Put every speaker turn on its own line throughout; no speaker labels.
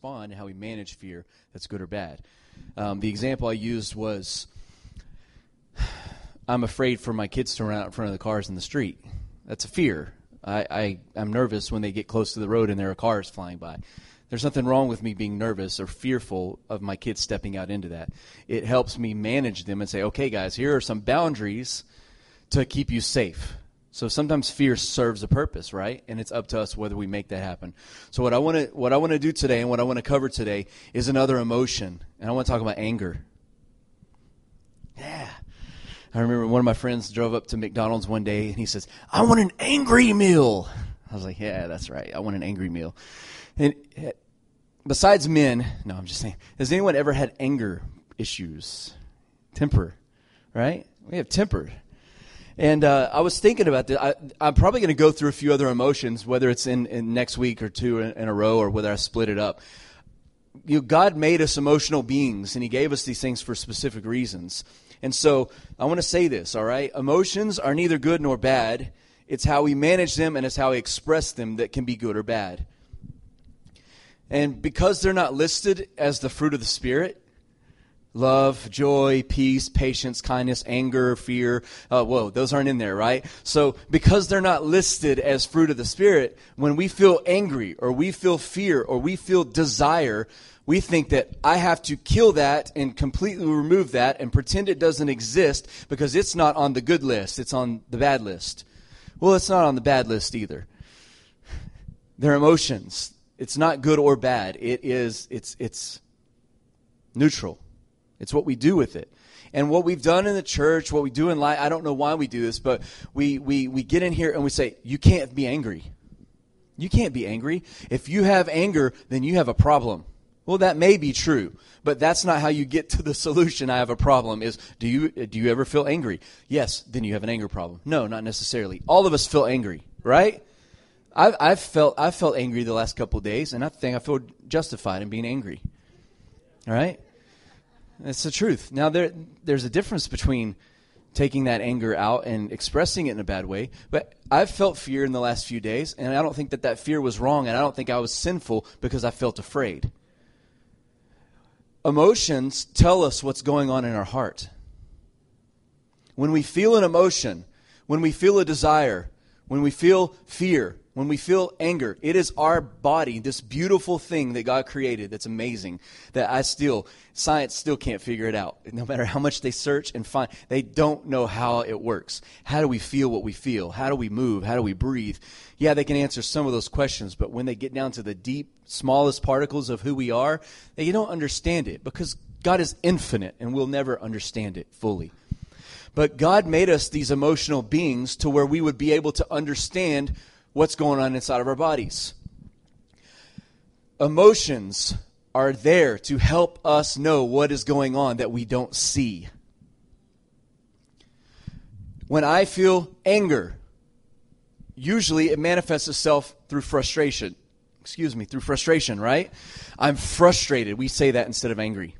respond and how we manage fear that's good or bad. Um, the example I used was I'm afraid for my kids to run out in front of the cars in the street. That's a fear. I, I, I'm nervous when they get close to the road and there are cars flying by. There's nothing wrong with me being nervous or fearful of my kids stepping out into that. It helps me manage them and say, okay, guys, here are some boundaries to keep you safe. So sometimes fear serves a purpose, right? And it's up to us whether we make that happen. So what I want to what I want to do today and what I want to cover today is another emotion, and I want to talk about anger. Yeah. I remember one of my friends drove up to McDonald's one day and he says, "I want an angry meal." I was like, "Yeah, that's right. I want an angry meal." And eh, besides men, no, I'm just saying, has anyone ever had anger issues? Temper, right? We have temper. And uh, I was thinking about this. I, am probably going to go through a few other emotions, whether it's in, in next week or two in, in, a row, or whether I split it up. You God made us emotional beings, and He gave us these things for specific reasons. And so I want to say this, all right? Emotions are neither good nor bad. It's how we manage them and it's how we express them that can be good or bad. And because they're not listed as the fruit of the Spirit, love, joy, peace, patience, kindness, anger, fear, uh, whoa, those aren't in there, right? So because they're not listed as fruit of the Spirit, when we feel angry or we feel fear or we feel desire, we think that I have to kill that and completely remove that and pretend it doesn't exist because it's not on the good list, it's on the bad list. Well, it's not on the bad list either. They're emotions it's not good or bad. It is it's it's neutral. It's what we do with it. And what we've done in the church, what we do in life, I don't know why we do this, but we, we, we get in here and we say, you can't be angry. You can't be angry. If you have anger, then you have a problem. Well, that may be true, but that's not how you get to the solution. I have a problem. Is do you do you ever feel angry? Yes, then you have an anger problem. No, not necessarily. All of us feel angry, right? I've, I've felt I've felt angry the last couple days, and I think I feel justified in being angry. All right, it's the truth. Now there there's a difference between taking that anger out and expressing it in a bad way. But I've felt fear in the last few days, and I don't think that that fear was wrong, and I don't think I was sinful because I felt afraid. Emotions tell us what's going on in our heart. When we feel an emotion, when we feel a desire, when we feel fear, when we feel anger, it is our body, this beautiful thing that God created that's amazing, that I still, science still can't figure it out. No matter how much they search and find, they don't know how it works. How do we feel what we feel? How do we move? How do we breathe? Yeah, they can answer some of those questions, but when they get down to the deep, smallest particles of who we are, they don't understand it because God is infinite and we'll never understand it fully. But God made us these emotional beings to where we would be able to understand what's going on inside of our bodies. Emotions are there to help us know what is going on that we don't see. When I feel anger, usually it manifests itself through frustration. Excuse me, through frustration, right? I'm frustrated. We say that instead of angry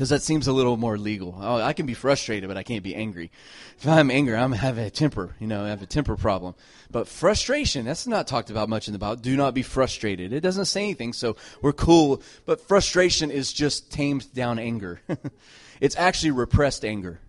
because that seems a little more legal. Oh, I can be frustrated, but I can't be angry. If I'm angry, I'm having a temper. You know, I have a temper problem. But frustration, that's not talked about much in the Bible. Do not be frustrated. It doesn't say anything, so we're cool. But frustration is just tamed down anger. it's actually repressed anger.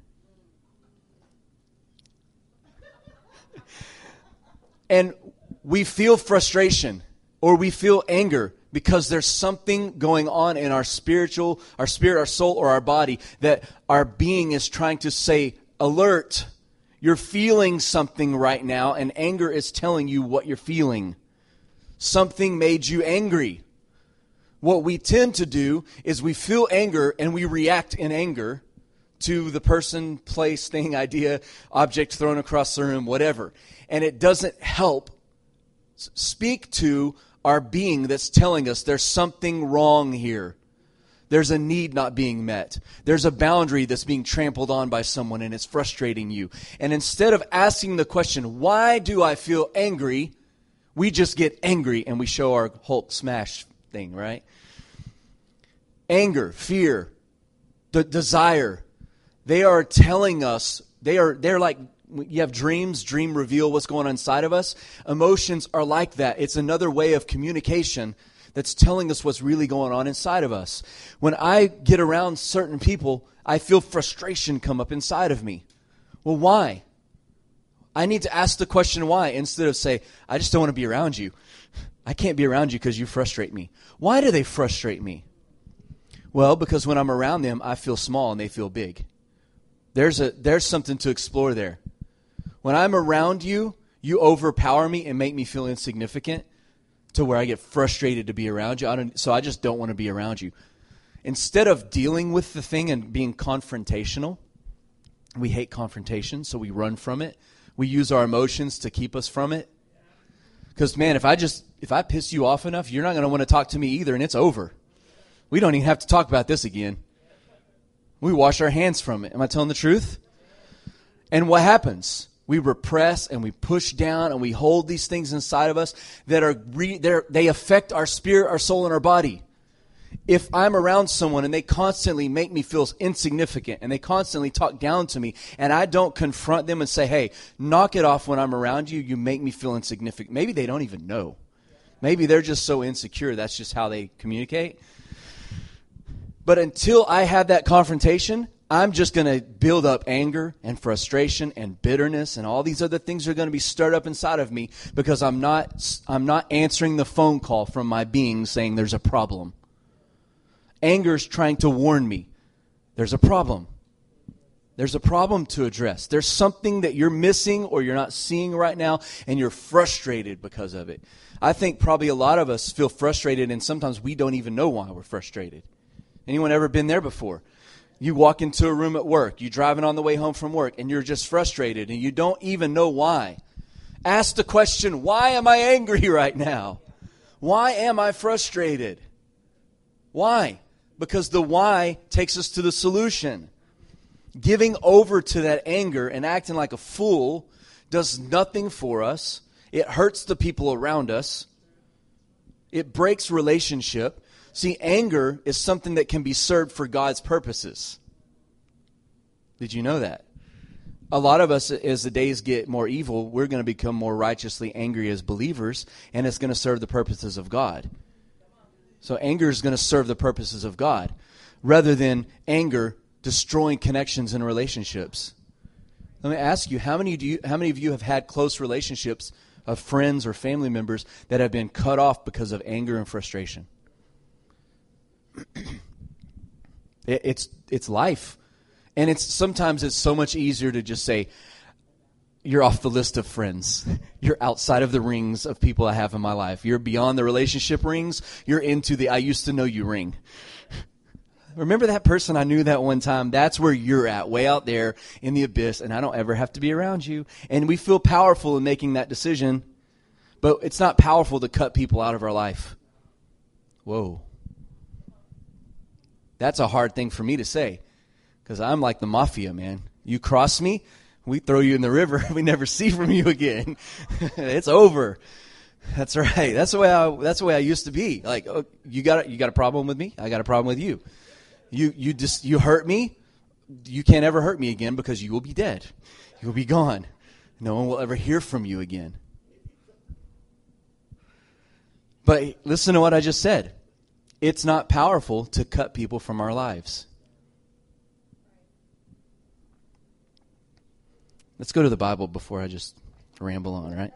and we feel frustration or we feel anger because there's something going on in our spiritual, our spirit, our soul, or our body that our being is trying to say, alert. You're feeling something right now, and anger is telling you what you're feeling. Something made you angry. What we tend to do is we feel anger and we react in anger to the person, place, thing, idea, object thrown across the room, whatever. And it doesn't help speak to our being that's telling us there's something wrong here. There's a need not being met. There's a boundary that's being trampled on by someone and it's frustrating you. And instead of asking the question, why do I feel angry? We just get angry and we show our Hulk smash thing, right? Anger, fear, the desire, they are telling us, they are, they're like you have dreams, dream reveal what's going on inside of us. Emotions are like that. It's another way of communication that's telling us what's really going on inside of us. When I get around certain people, I feel frustration come up inside of me. Well, why? I need to ask the question why instead of say, I just don't want to be around you. I can't be around you because you frustrate me. Why do they frustrate me? Well, because when I'm around them, I feel small and they feel big. There's, a, there's something to explore there. When I'm around you, you overpower me and make me feel insignificant to where I get frustrated to be around you. I don't, so I just don't want to be around you. Instead of dealing with the thing and being confrontational, we hate confrontation, so we run from it. We use our emotions to keep us from it. Because man, if I just if I piss you off enough, you're not going to want to talk to me either, and it's over. We don't even have to talk about this again. We wash our hands from it. Am I telling the truth? And what happens? We repress and we push down and we hold these things inside of us that are re, they affect our spirit, our soul, and our body. If I'm around someone and they constantly make me feel insignificant and they constantly talk down to me and I don't confront them and say, hey, knock it off when I'm around you, you make me feel insignificant. Maybe they don't even know. Maybe they're just so insecure, that's just how they communicate. But until I have that confrontation, I'm just going to build up anger and frustration and bitterness and all these other things are going to be stirred up inside of me because I'm not I'm not answering the phone call from my being saying there's a problem. Anger is trying to warn me there's a problem. There's a problem to address. There's something that you're missing or you're not seeing right now and you're frustrated because of it. I think probably a lot of us feel frustrated and sometimes we don't even know why we're frustrated. Anyone ever been there before? You walk into a room at work, you're driving on the way home from work, and you're just frustrated and you don't even know why. Ask the question, why am I angry right now? Why am I frustrated? Why? Because the why takes us to the solution. Giving over to that anger and acting like a fool does nothing for us. It hurts the people around us. It breaks relationship. See, anger is something that can be served for God's purposes. Did you know that? A lot of us, as the days get more evil, we're going to become more righteously angry as believers, and it's going to serve the purposes of God. So, anger is going to serve the purposes of God rather than anger destroying connections and relationships. Let me ask you how many, do you, how many of you have had close relationships of friends or family members that have been cut off because of anger and frustration? It, it's it's life, and it's sometimes it's so much easier to just say, "You're off the list of friends. You're outside of the rings of people I have in my life. You're beyond the relationship rings. You're into the I used to know you ring." Remember that person I knew that one time? That's where you're at, way out there in the abyss, and I don't ever have to be around you. And we feel powerful in making that decision, but it's not powerful to cut people out of our life. Whoa. That's a hard thing for me to say because I'm like the mafia, man. You cross me, we throw you in the river. We never see from you again. it's over. That's right. That's the way I. That's the way I used to be. Like, oh, you got a, you got a problem with me? I got a problem with you. You you just you hurt me. You can't ever hurt me again because you will be dead. You will be gone. No one will ever hear from you again. But listen to what I just said. It's not powerful to cut people from our lives. Let's go to the Bible before I just ramble on, right?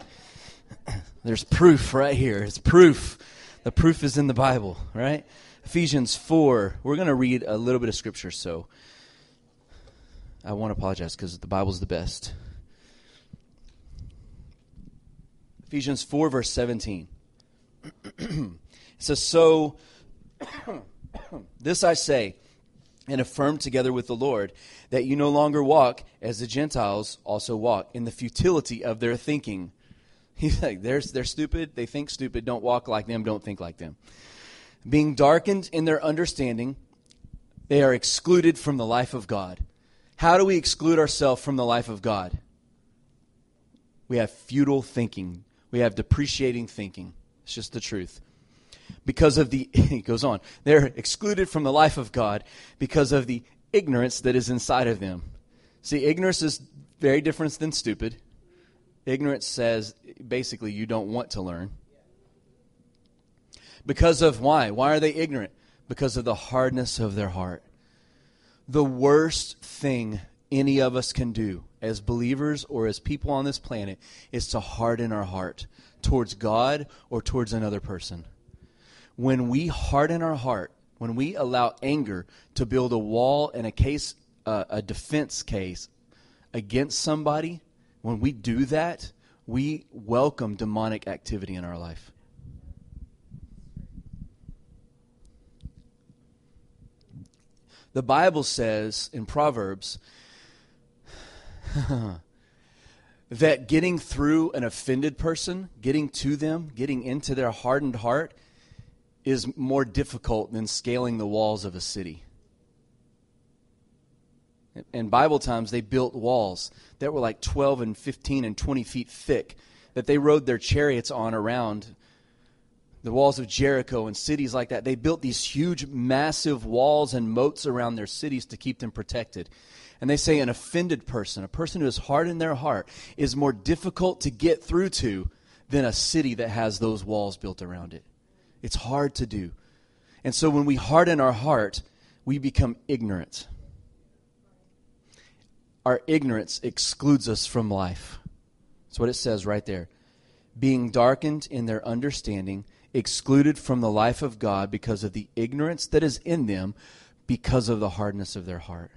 There's proof right here. It's proof. The proof is in the Bible, right? Ephesians 4. We're going to read a little bit of scripture, so I want to apologize because the Bible's the best. Ephesians 4, verse 17. it says, So this I say and affirm together with the Lord that you no longer walk as the Gentiles also walk in the futility of their thinking. He's like, they're, they're stupid, they think stupid, don't walk like them, don't think like them. Being darkened in their understanding, they are excluded from the life of God. How do we exclude ourselves from the life of God? We have futile thinking. We have depreciating thinking. It's just the truth because of the, he goes on, they're excluded from the life of God because of the ignorance that is inside of them. See, ignorance is very different than stupid. Ignorance says basically you don't want to learn. Because of why? Why are they ignorant? Because of the hardness of their heart. The worst thing any of us can do as believers or as people on this planet is to harden our heart towards God or towards another person. When we harden our heart, when we allow anger to build a wall and a case, uh, a defense case against somebody, when we do that, we welcome demonic activity in our life. The Bible says in Proverbs that getting through an offended person, getting to them, getting into their hardened heart, is more difficult than scaling the walls of a city. In Bible times, they built walls that were like 12 and 15 and 20 feet thick that they rode their chariots on around the walls of Jericho and cities like that. They built these huge, massive walls and moats around their cities to keep them protected. And they say an offended person, a person who is hard in their heart, is more difficult to get through to than a city that has those walls built around it. It's hard to do. And so when we harden our heart, we become ignorant. Our ignorance excludes us from life. That's what it says right there. Being darkened in their understanding, excluded from the life of God because of the ignorance that is in them because of the hardness of their heart.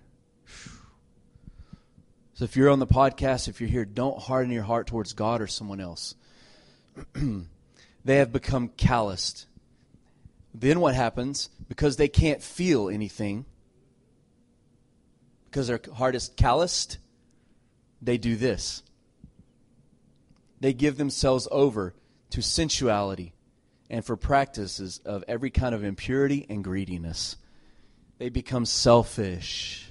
So if you're on the podcast, if you're here, don't harden your heart towards God or someone else. they have become calloused. Then what happens? Because they can't feel anything, because their heart is calloused, they do this. They give themselves over to sensuality and for practices of every kind of impurity and greediness. They become selfish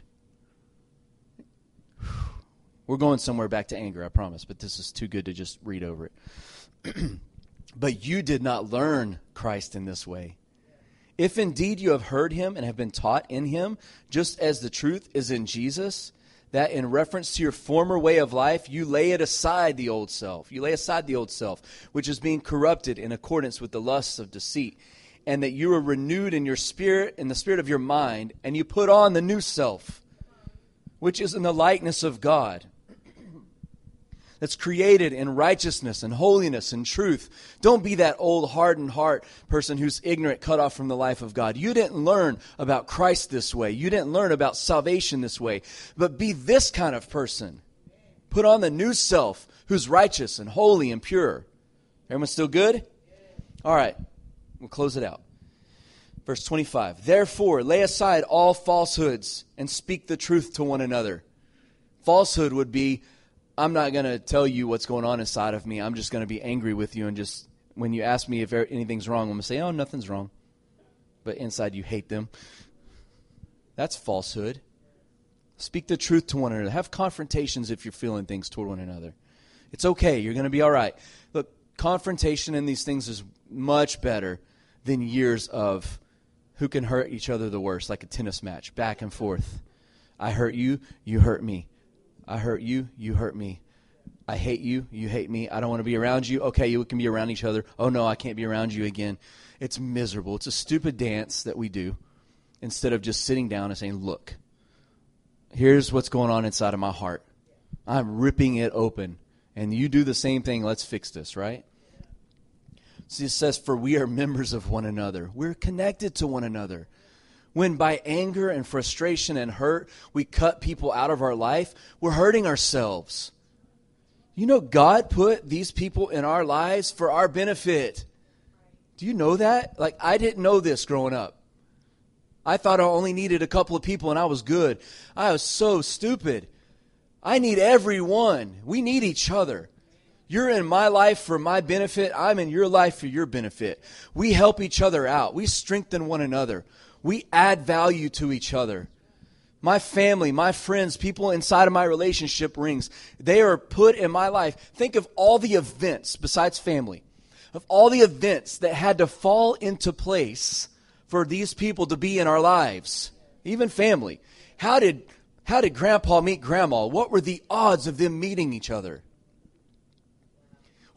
we're going somewhere back to anger, I promise, but this is too good to just read over it. but you did not learn Christ in this way. If indeed you have heard him and have been taught in him, just as the truth is in Jesus, that in reference to your former way of life, you lay it aside the old self. You lay aside the old self, which is being corrupted in accordance with the lusts of deceit, and that you are renewed in your spirit, in the spirit of your mind, and you put on the new self, which is in the likeness of God that's created in righteousness and holiness and truth. Don't be that old hardened heart person who's ignorant, cut off from the life of God. You didn't learn about Christ this way. You didn't learn about salvation this way. But be this kind of person. Put on the new self who's righteous and holy and pure. Everyone still good? All right. We'll close it out. Verse 25. Therefore, lay aside all falsehoods and speak the truth to one another. Falsehood would be I'm not going to tell you what's going on inside of me. I'm just going to be angry with you and just when you ask me if er, anything's wrong, I'm going to say, "Oh, nothing's wrong." But inside you hate them. That's falsehood. Speak the truth to one another. Have confrontations if you're feeling things toward one another. It's okay. You're going to be all right. Look, confrontation in these things is much better than years of who can hurt each other the worst, like a tennis match, back and forth. I hurt you, you hurt me. I hurt you, you hurt me. I hate you, you hate me. I don't want to be around you. Okay, you can be around each other. Oh no, I can't be around you again. It's miserable. It's a stupid dance that we do instead of just sitting down and saying, "Look, here's what's going on inside of my heart. I'm ripping it open, and you do the same thing. Let's fix this, right?" So it says, "For we are members of one another. We're connected to one another." When by anger and frustration and hurt we cut people out of our life, we're hurting ourselves. You know, God put these people in our lives for our benefit. Do you know that? Like, I didn't know this growing up. I thought I only needed a couple of people and I was good. I was so stupid. I need everyone. We need each other. You're in my life for my benefit. I'm in your life for your benefit. We help each other out. We strengthen one another. We add value to each other. My family, my friends, people inside of my relationship rings, they are put in my life. Think of all the events besides family, of all the events that had to fall into place for these people to be in our lives, even family. How did how did grandpa meet grandma? What were the odds of them meeting each other?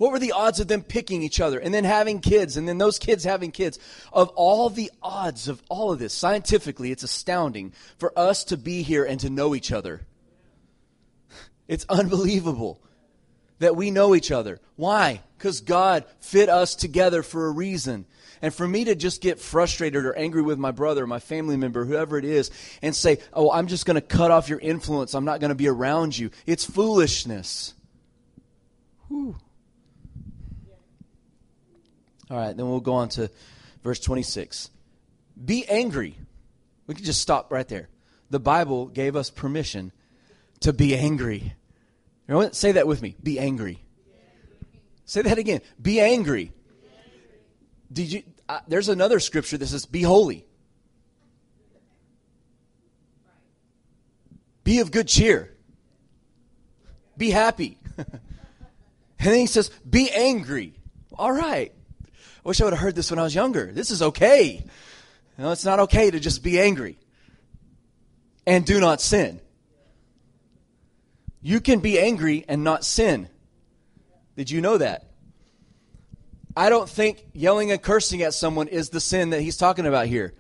What were the odds of them picking each other and then having kids and then those kids having kids? Of all the odds of all of this, scientifically, it's astounding for us to be here and to know each other. It's unbelievable that we know each other. Why? Because God fit us together for a reason. And for me to just get frustrated or angry with my brother, my family member, whoever it is, and say, oh, I'm just going to cut off your influence, I'm not going to be around you, it's foolishness. Whew. All right, then we'll go on to verse 26. Be angry. We can just stop right there. The Bible gave us permission to be angry. Know Say that with me. Be angry. Say that again. Be angry. Did you? Uh, there's another scripture that says, "Be holy." Be of good cheer. Be happy. and then he says, "Be angry." All right. I wish I would have heard this when I was younger. This is okay. No, it's not okay to just be angry. And do not sin. You can be angry and not sin. Did you know that? I don't think yelling and cursing at someone is the sin that he's talking about here.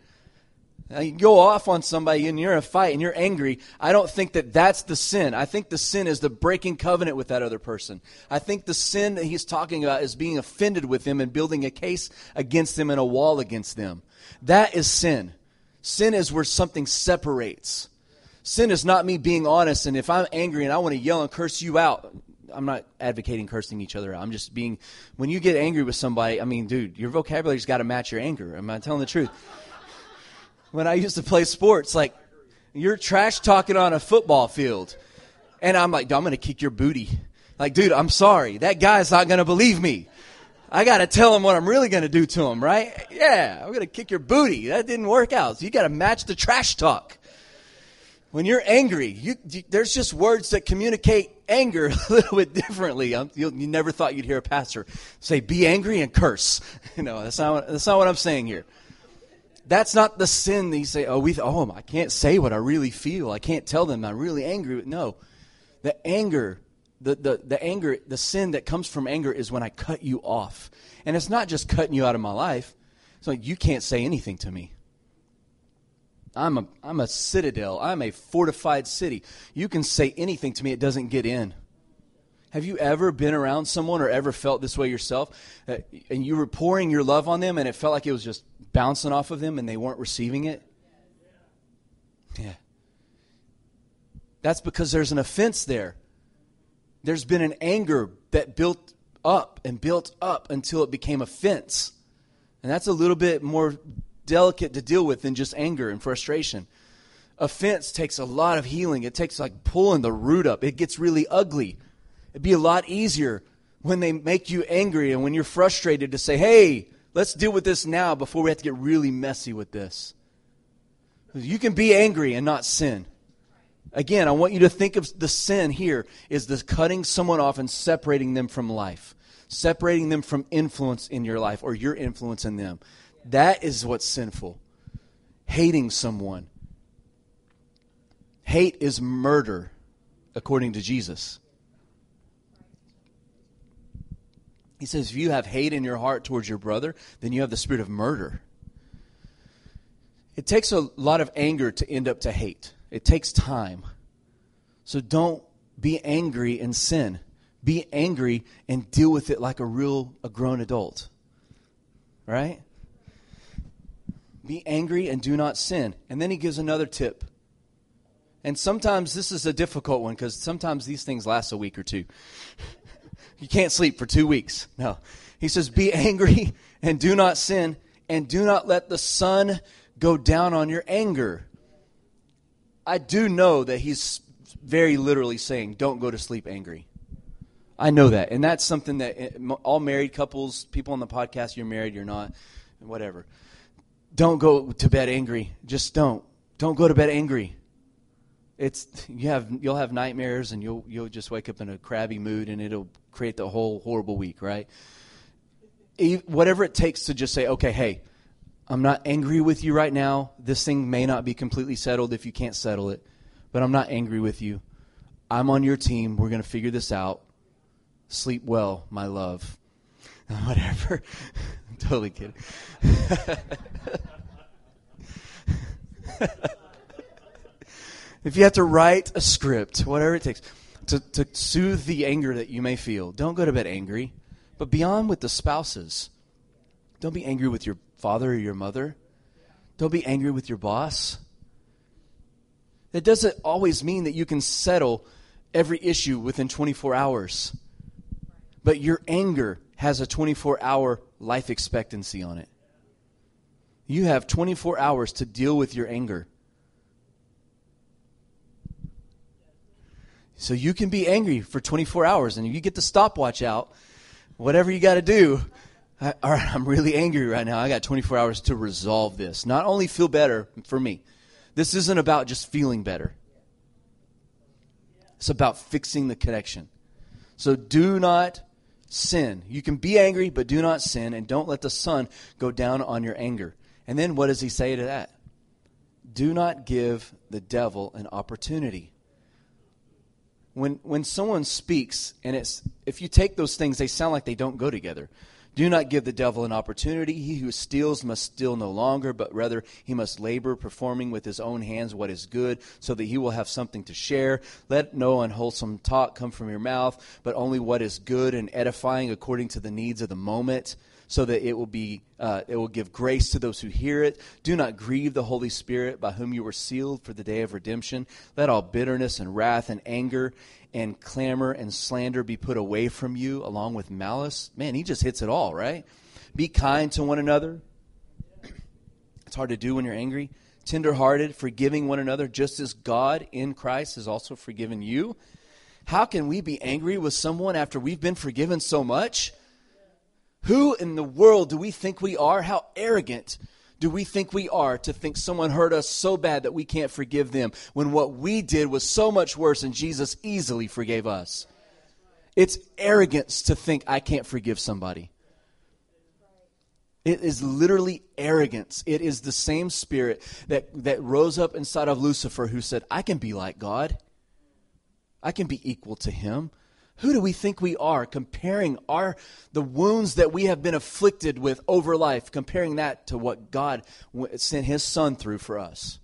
Now, you go off on somebody and you're in a fight and you're angry. I don't think that that's the sin. I think the sin is the breaking covenant with that other person. I think the sin that he's talking about is being offended with them and building a case against them and a wall against them. That is sin. Sin is where something separates. Sin is not me being honest, and if I'm angry and I want to yell and curse you out, I'm not advocating cursing each other out. I'm just being, when you get angry with somebody, I mean, dude, your vocabulary's got to match your anger. Am I telling the truth? When I used to play sports, like you're trash talking on a football field. And I'm like, I'm going to kick your booty. Like, dude, I'm sorry. That guy's not going to believe me. I got to tell him what I'm really going to do to him, right? Yeah, I'm going to kick your booty. That didn't work out. So you got to match the trash talk. When you're angry, you, there's just words that communicate anger a little bit differently. Um, you, you never thought you'd hear a pastor say, be angry and curse. You know, that's not, that's not what I'm saying here. That's not the sin that you say, oh, we, oh, I can't say what I really feel. I can't tell them I'm really angry. No. The anger, the, the, the anger, the sin that comes from anger is when I cut you off. And it's not just cutting you out of my life. It's like you can't say anything to me. I'm a, I'm a citadel. I'm a fortified city. You can say anything to me, it doesn't get in. Have you ever been around someone or ever felt this way yourself? Uh, and you were pouring your love on them and it felt like it was just bouncing off of them and they weren't receiving it? Yeah. That's because there's an offense there. There's been an anger that built up and built up until it became offense. And that's a little bit more delicate to deal with than just anger and frustration. Offense takes a lot of healing. It takes like pulling the root up. It gets really ugly. It'd be a lot easier when they make you angry and when you're frustrated to say, hey, let's deal with this now before we have to get really messy with this. You can be angry and not sin. Again, I want you to think of the sin here is the cutting someone off and separating them from life, separating them from influence in your life or your influence in them. That is what's sinful. Hating someone. Hate is murder, according to Jesus. He says, if you have hate in your heart towards your brother, then you have the spirit of murder. It takes a lot of anger to end up to hate, it takes time. So don't be angry and sin. Be angry and deal with it like a real, a grown adult. Right? Be angry and do not sin. And then he gives another tip. And sometimes this is a difficult one because sometimes these things last a week or two. You can't sleep for two weeks. No. He says, Be angry and do not sin, and do not let the sun go down on your anger. I do know that he's very literally saying, Don't go to sleep angry. I know that. And that's something that eh, all married couples, people on the podcast, you're married, you're not, whatever. Don't go to bed angry. Just don't. Don't go to bed angry it's you have you'll have nightmares and you'll you'll just wake up in a crabby mood and it'll create the whole horrible week, right? Whatever it takes to just say, okay, hey, I'm not angry with you right now. This thing may not be completely settled if you can't settle it, but I'm not angry with you. I'm on your team. We're going to figure this out. Sleep well, my love. Whatever. I'm totally kidding. if you have to write a script, whatever it takes, to, to soothe the anger that you may feel, don't go to bed angry. But beyond with the spouses, don't be angry with your father or your mother. Don't be angry with your boss. That doesn't always mean that you can settle every issue within 24 hours. But your anger has a 24 hour life expectancy on it. You have 24 hours to deal with your anger. So you can be angry for 24 hours, and you get the stopwatch out, whatever you got to do. I, all right, I'm really angry right now. I got 24 hours to resolve this. Not only feel better for me, this isn't about just feeling better, it's about fixing the connection. So do not sin. You can be angry, but do not sin, and don't let the sun go down on your anger. And then what does he say to that? Do not give the devil an opportunity. When, when someone speaks, and it's, if you take those things, they sound like they don't go together. Do not give the devil an opportunity. He who steals must steal no longer, but rather he must labor, performing with his own hands what is good, so that he will have something to share. Let no unwholesome talk come from your mouth, but only what is good and edifying according to the needs of the moment so that it will be uh, it will give grace to those who hear it. Do not grieve the Holy Spirit, by whom you were sealed for the day of redemption. Let all bitterness and wrath and anger and clamor and slander be put away from you, along with malice. Man, he just hits it all, right? Be kind to one another. It's hard to do when you're angry. Tenderhearted, forgiving one another, just as God in Christ has also forgiven you. How can we be angry with someone after we've been forgiven so much? Who in the world do we think we are? How arrogant do we think we are to think someone hurt us so bad that we can't forgive them when what we did was so much worse and Jesus easily forgave us? It's arrogance to think I can't forgive somebody. It is literally arrogance. It is the same spirit that, that rose up inside of Lucifer who said, I can be like God. I can be equal to him. Who do we think we are comparing our the wounds that we have been afflicted with over life comparing that to what God sent his son through for us?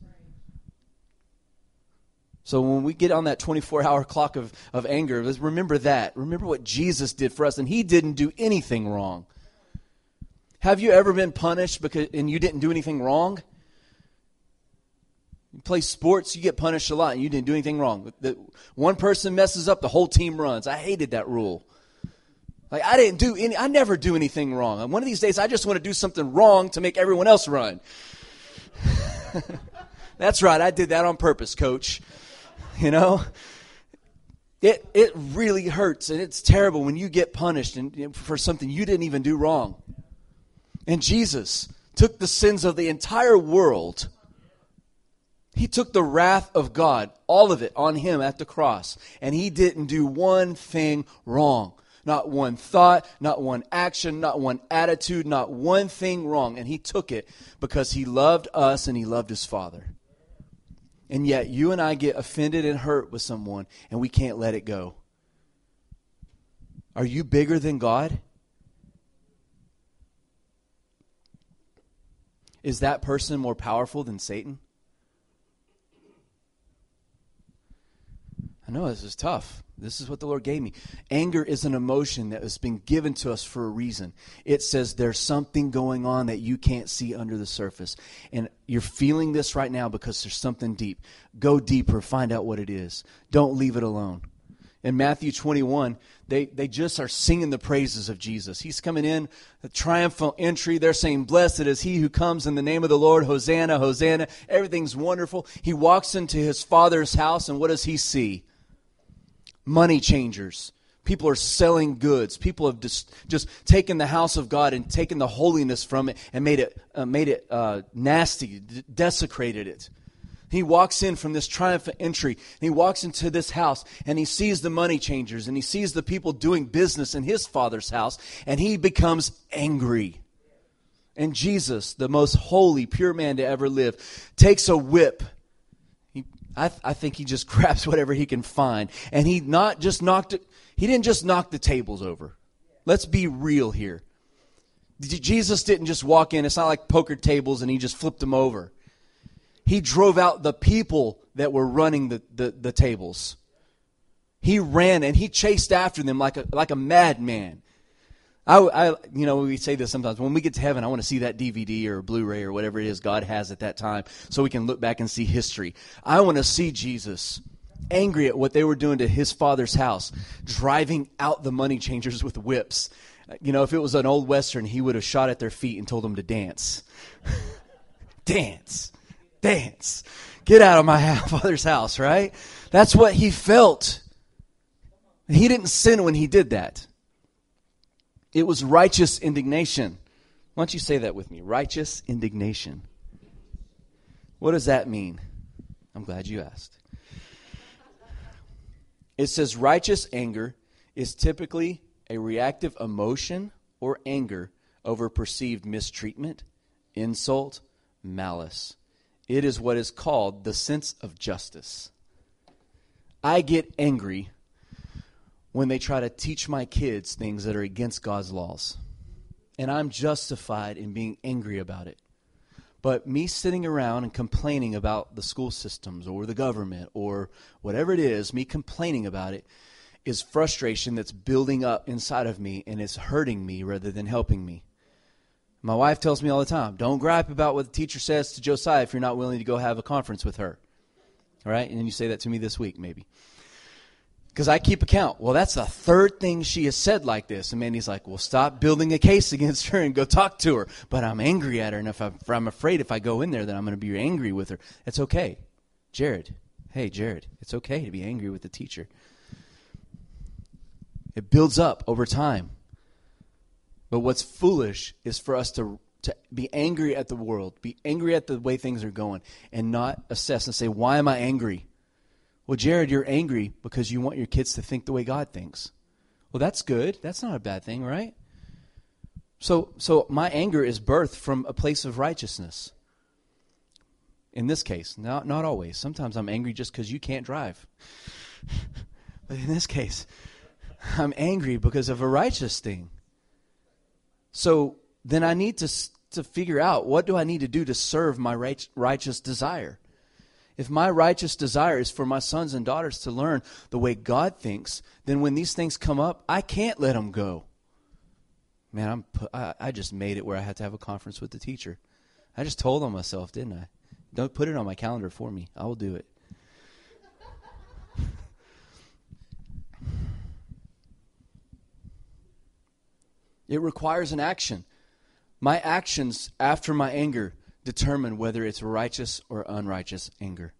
So when we get on that 24-hour clock of, of anger, remember that. Remember what Jesus did for us and he didn't do anything wrong. Have you ever been punished because and you didn't do anything wrong? You play sports, you get punished a lot, and you didn't do anything wrong. The, one person messes up, the whole team runs. I hated that rule. Like I didn't do any, I never do anything wrong. And one of these days, I just want to do something wrong to make everyone else run. That's right, I did that on purpose, coach. You know, it it really hurts and it's terrible when you get punished and for something you didn't even do wrong. And Jesus took the sins of the entire world he took the wrath of God, all of it, on him at the cross. And he didn't do one thing wrong. Not one thought, not one action, not one attitude, not one thing wrong. And he took it because he loved us and he loved his Father. And yet, you and I get offended and hurt with someone, and we can't let it go. Are you bigger than God? Is that person more powerful than Satan? I know this is tough. This is what the Lord gave me. Anger is an emotion that has been given to us for a reason. It says there's something going on that you can't see under the surface. And you're feeling this right now because there's something deep. Go deeper, find out what it is. Don't leave it alone. In Matthew 21, they, they just are singing the praises of Jesus. He's coming in, a triumphal entry. They're saying, Blessed is he who comes in the name of the Lord. Hosanna, Hosanna. Everything's wonderful. He walks into his father's house, and what does he see? Money changers. People are selling goods. People have just, just taken the house of God and taken the holiness from it and made it, uh, made it uh, nasty, d- desecrated it. He walks in from this triumphant entry, and he walks into this house, and he sees the money changers, and he sees the people doing business in his father's house, and he becomes angry. And Jesus, the most holy, pure man to ever live, takes a whip I, th- I think he just grabs whatever he can find. And he not just knocked it, he didn't just knock the tables over. Let's be real here. Jesus didn't just walk in. It's not like poker tables and he just flipped them over. He drove out the people that were running the, the, the tables. He ran and he chased after them like a, like a madman. I, I, you know, we say this sometimes. When we get to heaven, I want to see that DVD or Blu-ray or whatever it is God has at that time, so we can look back and see history. I want to see Jesus angry at what they were doing to his father's house, driving out the money changers with whips. You know, if it was an old western, he would have shot at their feet and told them to dance, dance, dance, get out of my father's house. Right? That's what he felt. He didn't sin when he did that. It was righteous indignation. Why don't you say that with me? Righteous indignation. What does that mean? I'm glad you asked. It says righteous anger is typically a reactive emotion or anger over perceived mistreatment, insult, malice. It is what is called the sense of justice. I get angry when they try to teach my kids things that are against God's laws. And I'm justified in being angry about it. But me sitting around and complaining about the school systems or the government or whatever it is, me complaining about it, is frustration that's building up inside of me and it's hurting me rather than helping me. My wife tells me all the time don't gripe about what the teacher says to Josiah if you're not willing to go have a conference with her. All right? And then you say that to me this week, maybe because I keep account. Well, that's the third thing she has said like this. And Mandy's like, well, stop building a case against her and go talk to her. But I'm angry at her, and if I'm, if I'm afraid if I go in there, then I'm going to be angry with her. It's okay. Jared, hey, Jared, it's okay to be angry with the teacher. It builds up over time. But what's foolish is for us to to be angry at the world, be angry at the way things are going, and not assess and say, why am I angry? Well, Jared, you're angry because you want your kids to think the way God thinks. Well, that's good. That's not a bad thing, right? So, so my anger is birthed from a place of righteousness. In this case, not not always. Sometimes I'm angry just because you can't drive. but in this case, I'm angry because of a righteous thing. So then I need to to figure out what do I need to do to serve my right, righteous desire. If my righteous desire is for my sons and daughters to learn the way God thinks, then when these things come up, I can't let them go. Man, I'm I, I just made it where I had to have a conference with the teacher. I just told on myself, didn't I? Don't put it on my calendar for me. I will do it. it requires an action. My actions after my anger determine whether it's righteous or unrighteous anger.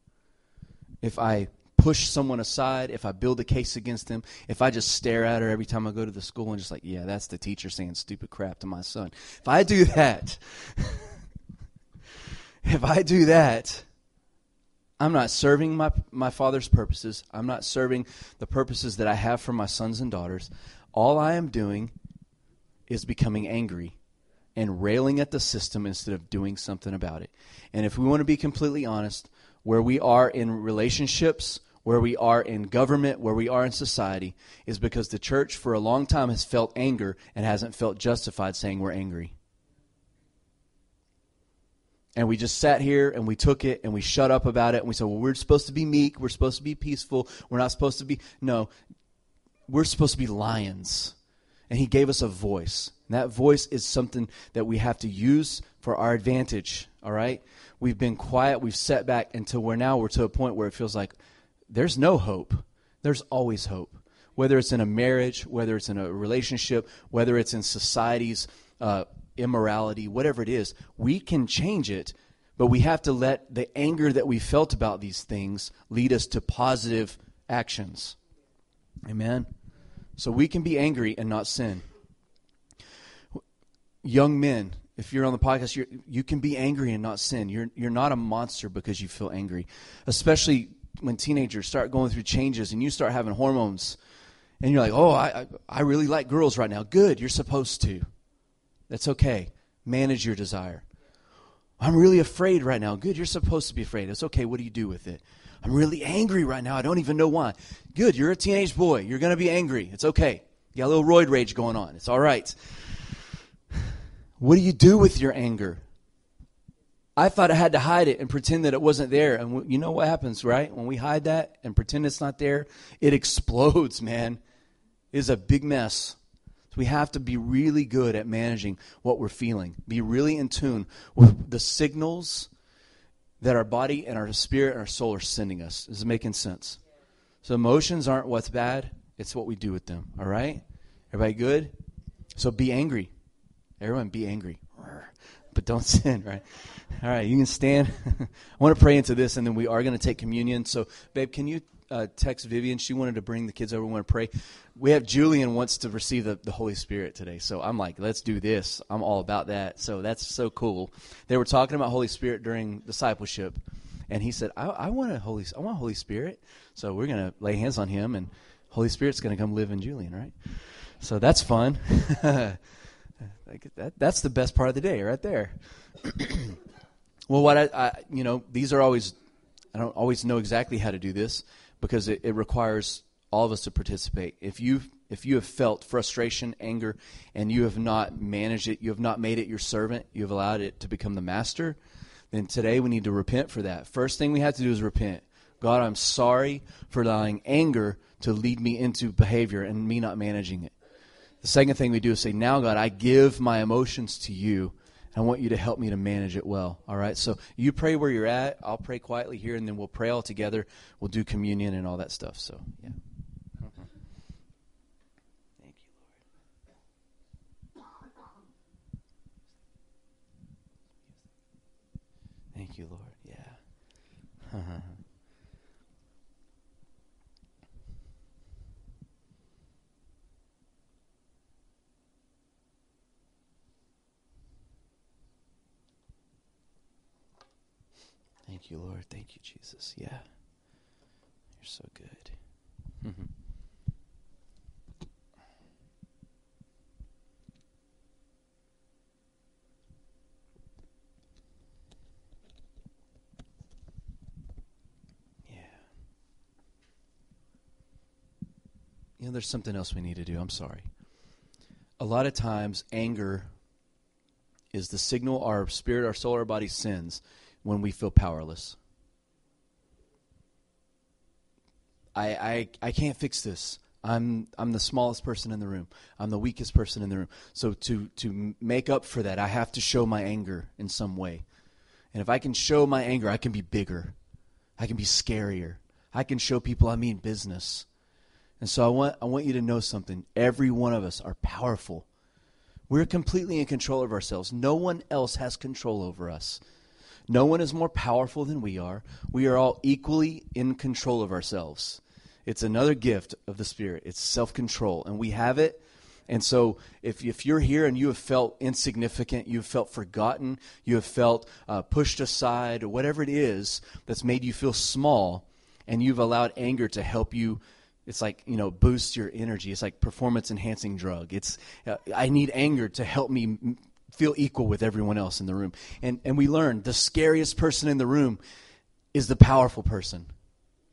If I push someone aside, if I build a case against them, if I just stare at her every time I go to the school and just like, yeah, that's the teacher saying stupid crap to my son. If I do that, if I do that, I'm not serving my, my father's purposes. I'm not serving the purposes that I have for my sons and daughters. All I am doing is becoming angry and railing at the system instead of doing something about it. And if we want to be completely honest, where we are in relationships, where we are in government, where we are in society, is because the church for a long time has felt anger and hasn't felt justified saying we're angry. And we just sat here and we took it and we shut up about it and we said, well, we're supposed to be meek, we're supposed to be peaceful, we're not supposed to be. No, we're supposed to be lions. And He gave us a voice. And that voice is something that we have to use for our advantage, all right? We've been quiet, we've set back until we're now we're to a point where it feels like there's no hope. There's always hope. Whether it's in a marriage, whether it's in a relationship, whether it's in society's uh, immorality, whatever it is, we can change it, but we have to let the anger that we felt about these things lead us to positive actions. Amen? So we can be angry and not sin young men, if you're on the podcast, you you can be angry and not sin. You're you're not a monster because you feel angry, especially when teenagers start going through changes and you start having hormones, and you're like, oh, I I really like girls right now. Good, you're supposed to. That's okay. Manage your desire. I'm really afraid right now. Good, you're supposed to be afraid. It's okay. What do you do with it? I'm really angry right now. I don't even know why. Good, you're a teenage boy. You're going to be angry. It's okay. You got a little roid rage going on. It's all right. What do you do with your anger? I thought I had to hide it and pretend that it wasn't there. And you know what happens, right? When we hide that and pretend it's not there, it explodes, man. It is a big mess. So we have to be really good at managing what we're feeling. Be really in tune with the signals that our body and our spirit and our soul are sending us. Is making sense? So emotions aren't what's bad, it's what we do with them. All right? Everybody good? So be angry. Everyone be angry. But don't sin, right? All right, you can stand. I want to pray into this, and then we are going to take communion. So, babe, can you uh, text Vivian? She wanted to bring the kids over. We want to pray. We have Julian wants to receive the, the Holy Spirit today. So I'm like, let's do this. I'm all about that. So that's so cool. They were talking about Holy Spirit during discipleship, and he said, I, I want a Holy, I want Holy Spirit. So we're to lay hands on him, and Holy Spirit's to come live in Julian, right? So that's fun. that, that's the best part of the day, right there. Well, what I, I, you know, these are always, I don't always know exactly how to do this because it, it requires all of us to participate. If you if you have felt frustration, anger, and you have not managed it, you have not made it your servant, you have allowed it to become the master, then today we need to repent for that. First thing we have to do is repent. God, I'm sorry for allowing anger to lead me into behavior and me not managing it. The second thing we do is say, Now, God, I give my emotions to you I want you to help me to manage it well. All right? So you pray where you're at. I'll pray quietly here, and then we'll pray all together. We'll do communion and all that stuff. So, yeah. Thank you, Lord. Thank you, Lord. Yeah. Thank you, Lord. Thank you, Jesus. Yeah. You're so good. Mm-hmm. Yeah. You know, there's something else we need to do. I'm sorry. A lot of times, anger is the signal our spirit, our soul, our body sends when we feel powerless. I, I, I can't fix this. I'm, I'm the smallest person in the room. I'm the weakest person in the room. So to, to make up for that, I have to show my anger in some way. And if I can show my anger, I can be bigger. I can be scarier. I can show people I mean business. And so I want, I want you to know something. Every one of us are powerful. We're completely in control of ourselves. No one else has control over us. No one is more powerful than we are. We are all equally in control of ourselves. It's another gift of the Spirit. It's self control, and we have it. And so, if, if you're here and you have felt insignificant, you have felt forgotten, you have felt uh, pushed aside, or whatever it is that's made you feel small, and you've allowed anger to help you it's like you know boost your energy it's like performance enhancing drug it's uh, i need anger to help me feel equal with everyone else in the room. And, and we learn the scariest person in the room is the powerful person.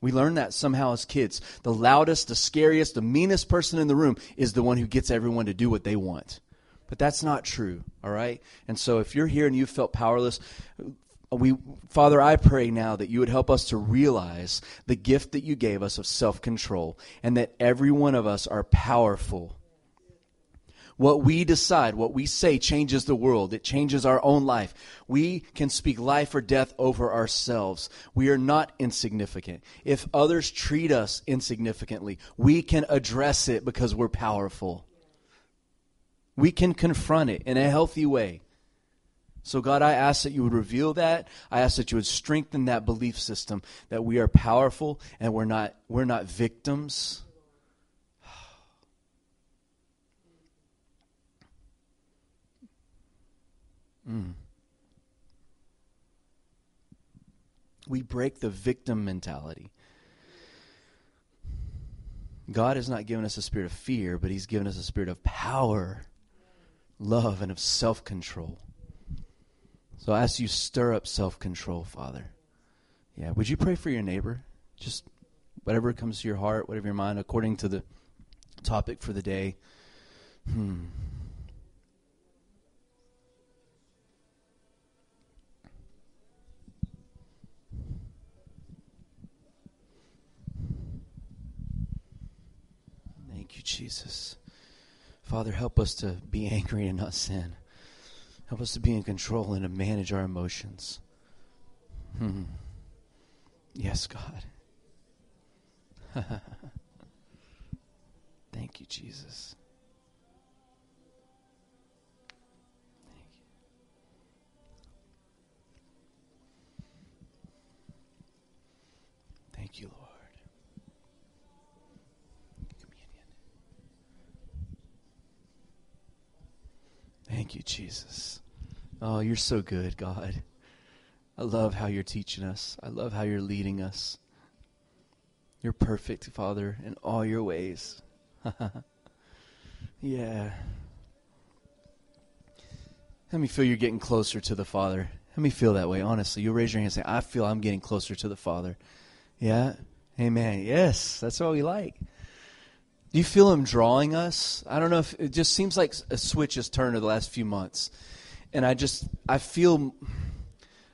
We learn that somehow as kids. The loudest, the scariest, the meanest person in the room is the one who gets everyone to do what they want. But that's not true, all right? And so if you're here and you felt powerless, we Father, I pray now that you would help us to realize the gift that you gave us of self-control and that every one of us are powerful what we decide, what we say changes the world. It changes our own life. We can speak life or death over ourselves. We are not insignificant. If others treat us insignificantly, we can address it because we're powerful. We can confront it in a healthy way. So, God, I ask that you would reveal that. I ask that you would strengthen that belief system that we are powerful and we're not, we're not victims Mm. We break the victim mentality. God has not given us a spirit of fear, but He's given us a spirit of power, love, and of self control. So I ask you stir up self control, Father. Yeah. Would you pray for your neighbor? Just whatever comes to your heart, whatever your mind, according to the topic for the day. Hmm. Thank you, Jesus. Father, help us to be angry and not sin. Help us to be in control and to manage our emotions. Hmm. Yes, God. Thank you, Jesus. Thank you. Thank you, Lord. Communion. Thank you, Jesus. Oh, you're so good, God. I love how you're teaching us. I love how you're leading us. You're perfect, Father, in all your ways. yeah. Let me feel you're getting closer to the Father. Let me feel that way, honestly. You raise your hand and say, I feel I'm getting closer to the Father. Yeah? Amen. Yes, that's what we like. Do you feel Him drawing us? I don't know if it just seems like a switch has turned in the last few months. And I just, I feel.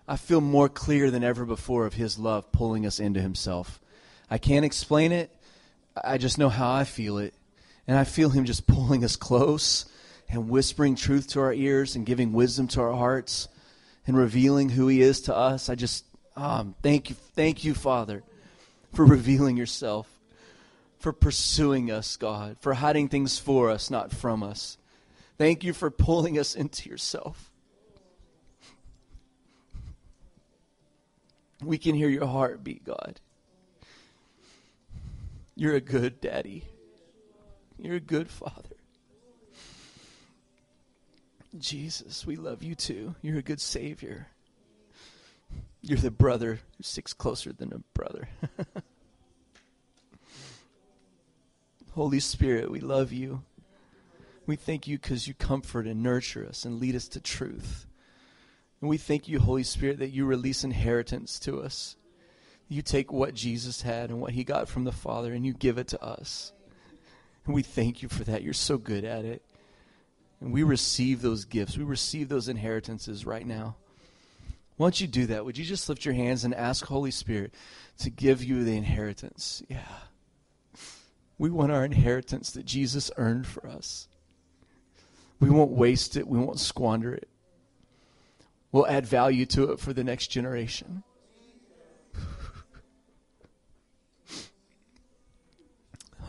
I feel more clear than ever before of His love pulling us into Himself. I can't explain it. I just know how I feel it. And I feel Him just pulling us close and whispering truth to our ears and giving wisdom to our hearts and revealing who He is to us. I just, um, thank you, thank you, Father, for revealing yourself, for pursuing us, God, for hiding things for us, not from us. Thank you for pulling us into yourself. We can hear your heartbeat, God. You're a good daddy. You're a good father. Jesus, we love you too. You're a good savior. You're the brother who sticks closer than a brother. Holy Spirit, we love you. We thank you because you comfort and nurture us and lead us to truth. And we thank you, Holy Spirit, that you release inheritance to us. You take what Jesus had and what he got from the Father and you give it to us. And we thank you for that. You're so good at it. And we receive those gifts. We receive those inheritances right now. Don't you do that? Would you just lift your hands and ask Holy Spirit to give you the inheritance? Yeah. We want our inheritance that Jesus earned for us. We won't waste it. We won't squander it We'll add value to it for the next generation.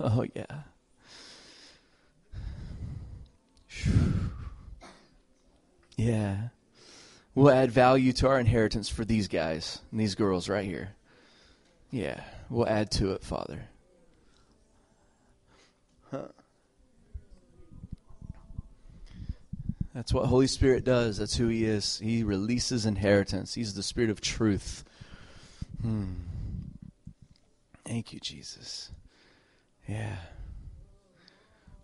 oh, yeah. Yeah. We'll add value to our inheritance for these guys and these girls right here. Yeah. We'll add to it, Father. That's what Holy Spirit does. That's who He is. He releases inheritance. He's the Spirit of truth. Hmm. Thank you, Jesus. Yeah.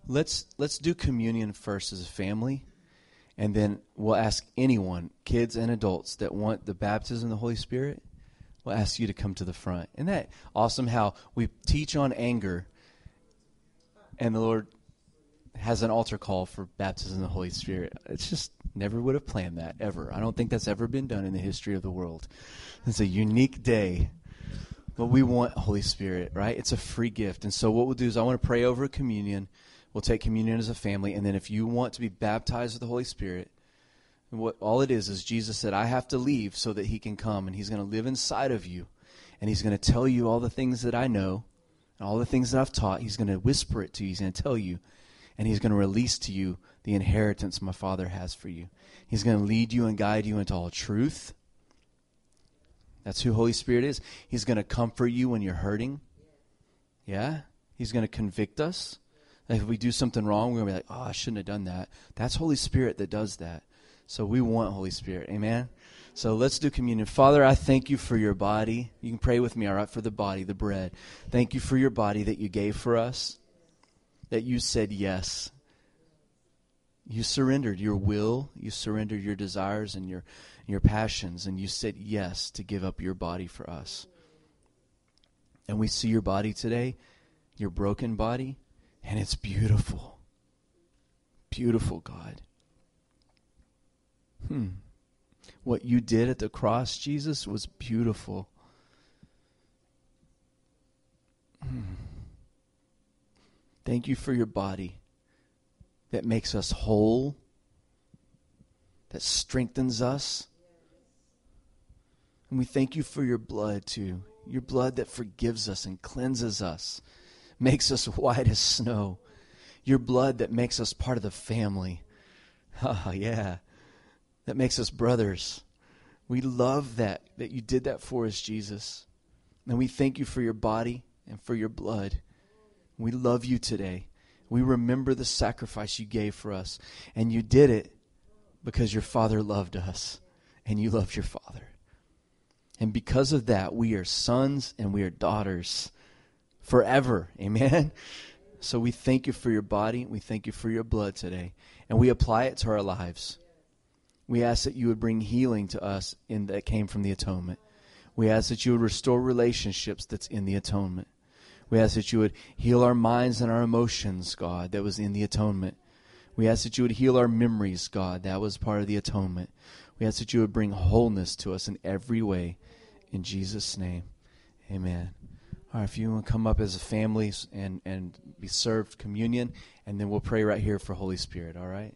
Let's let's do communion first as a family, and then we'll ask anyone, kids and adults, that want the baptism of the Holy Spirit. We'll ask you to come to the front. Isn't that awesome? How we teach on anger, and the Lord has an altar call for baptism in the Holy Spirit. It's just never would have planned that ever. I don't think that's ever been done in the history of the world. It's a unique day. But we want Holy Spirit, right? It's a free gift. And so what we'll do is I want to pray over communion. We'll take communion as a family, and then if you want to be baptized with the Holy Spirit, what all it is is Jesus said, I have to leave so that he can come and he's going to live inside of you. And he's going to tell you all the things that I know and all the things that I've taught. He's going to whisper it to you. He's going to tell you and He's going to release to you the inheritance my Father has for you. He's going to lead you and guide you into all truth. That's who Holy Spirit is. He's going to comfort you when you're hurting. Yeah? He's going to convict us. If we do something wrong, we're going to be like, oh, I shouldn't have done that. That's Holy Spirit that does that. So we want Holy Spirit. Amen? So let's do communion. Father, I thank you for your body. You can pray with me, all right, for the body, the bread. Thank you for your body that you gave for us that you said yes. You surrendered your will, you surrendered your desires and your, your passions, and you said yes to give up your body for us. And we see your body today, your broken body, and it's beautiful. Beautiful, God. Hmm. What you did at the cross, Jesus, was beautiful. Hmm. Thank you for your body that makes us whole, that strengthens us. And we thank you for your blood, too. Your blood that forgives us and cleanses us, makes us white as snow. Your blood that makes us part of the family. Oh, yeah. That makes us brothers. We love that, that you did that for us, Jesus. And we thank you for your body and for your blood. We love you today. We remember the sacrifice you gave for us. And you did it because your Father loved us and you loved your Father. And because of that, we are sons and we are daughters forever. Amen. So we thank you for your body. We thank you for your blood today. And we apply it to our lives. We ask that you would bring healing to us in that came from the atonement. We ask that you would restore relationships that's in the atonement. We ask that you would heal our minds and our emotions, God, that was in the atonement. We ask that you would heal our memories, God, that was part of the atonement. We ask that you would bring wholeness to us in every way. In Jesus' name, amen. All right, if you want to come up as a family and, and be served communion, and then we'll pray right here for Holy Spirit, all right?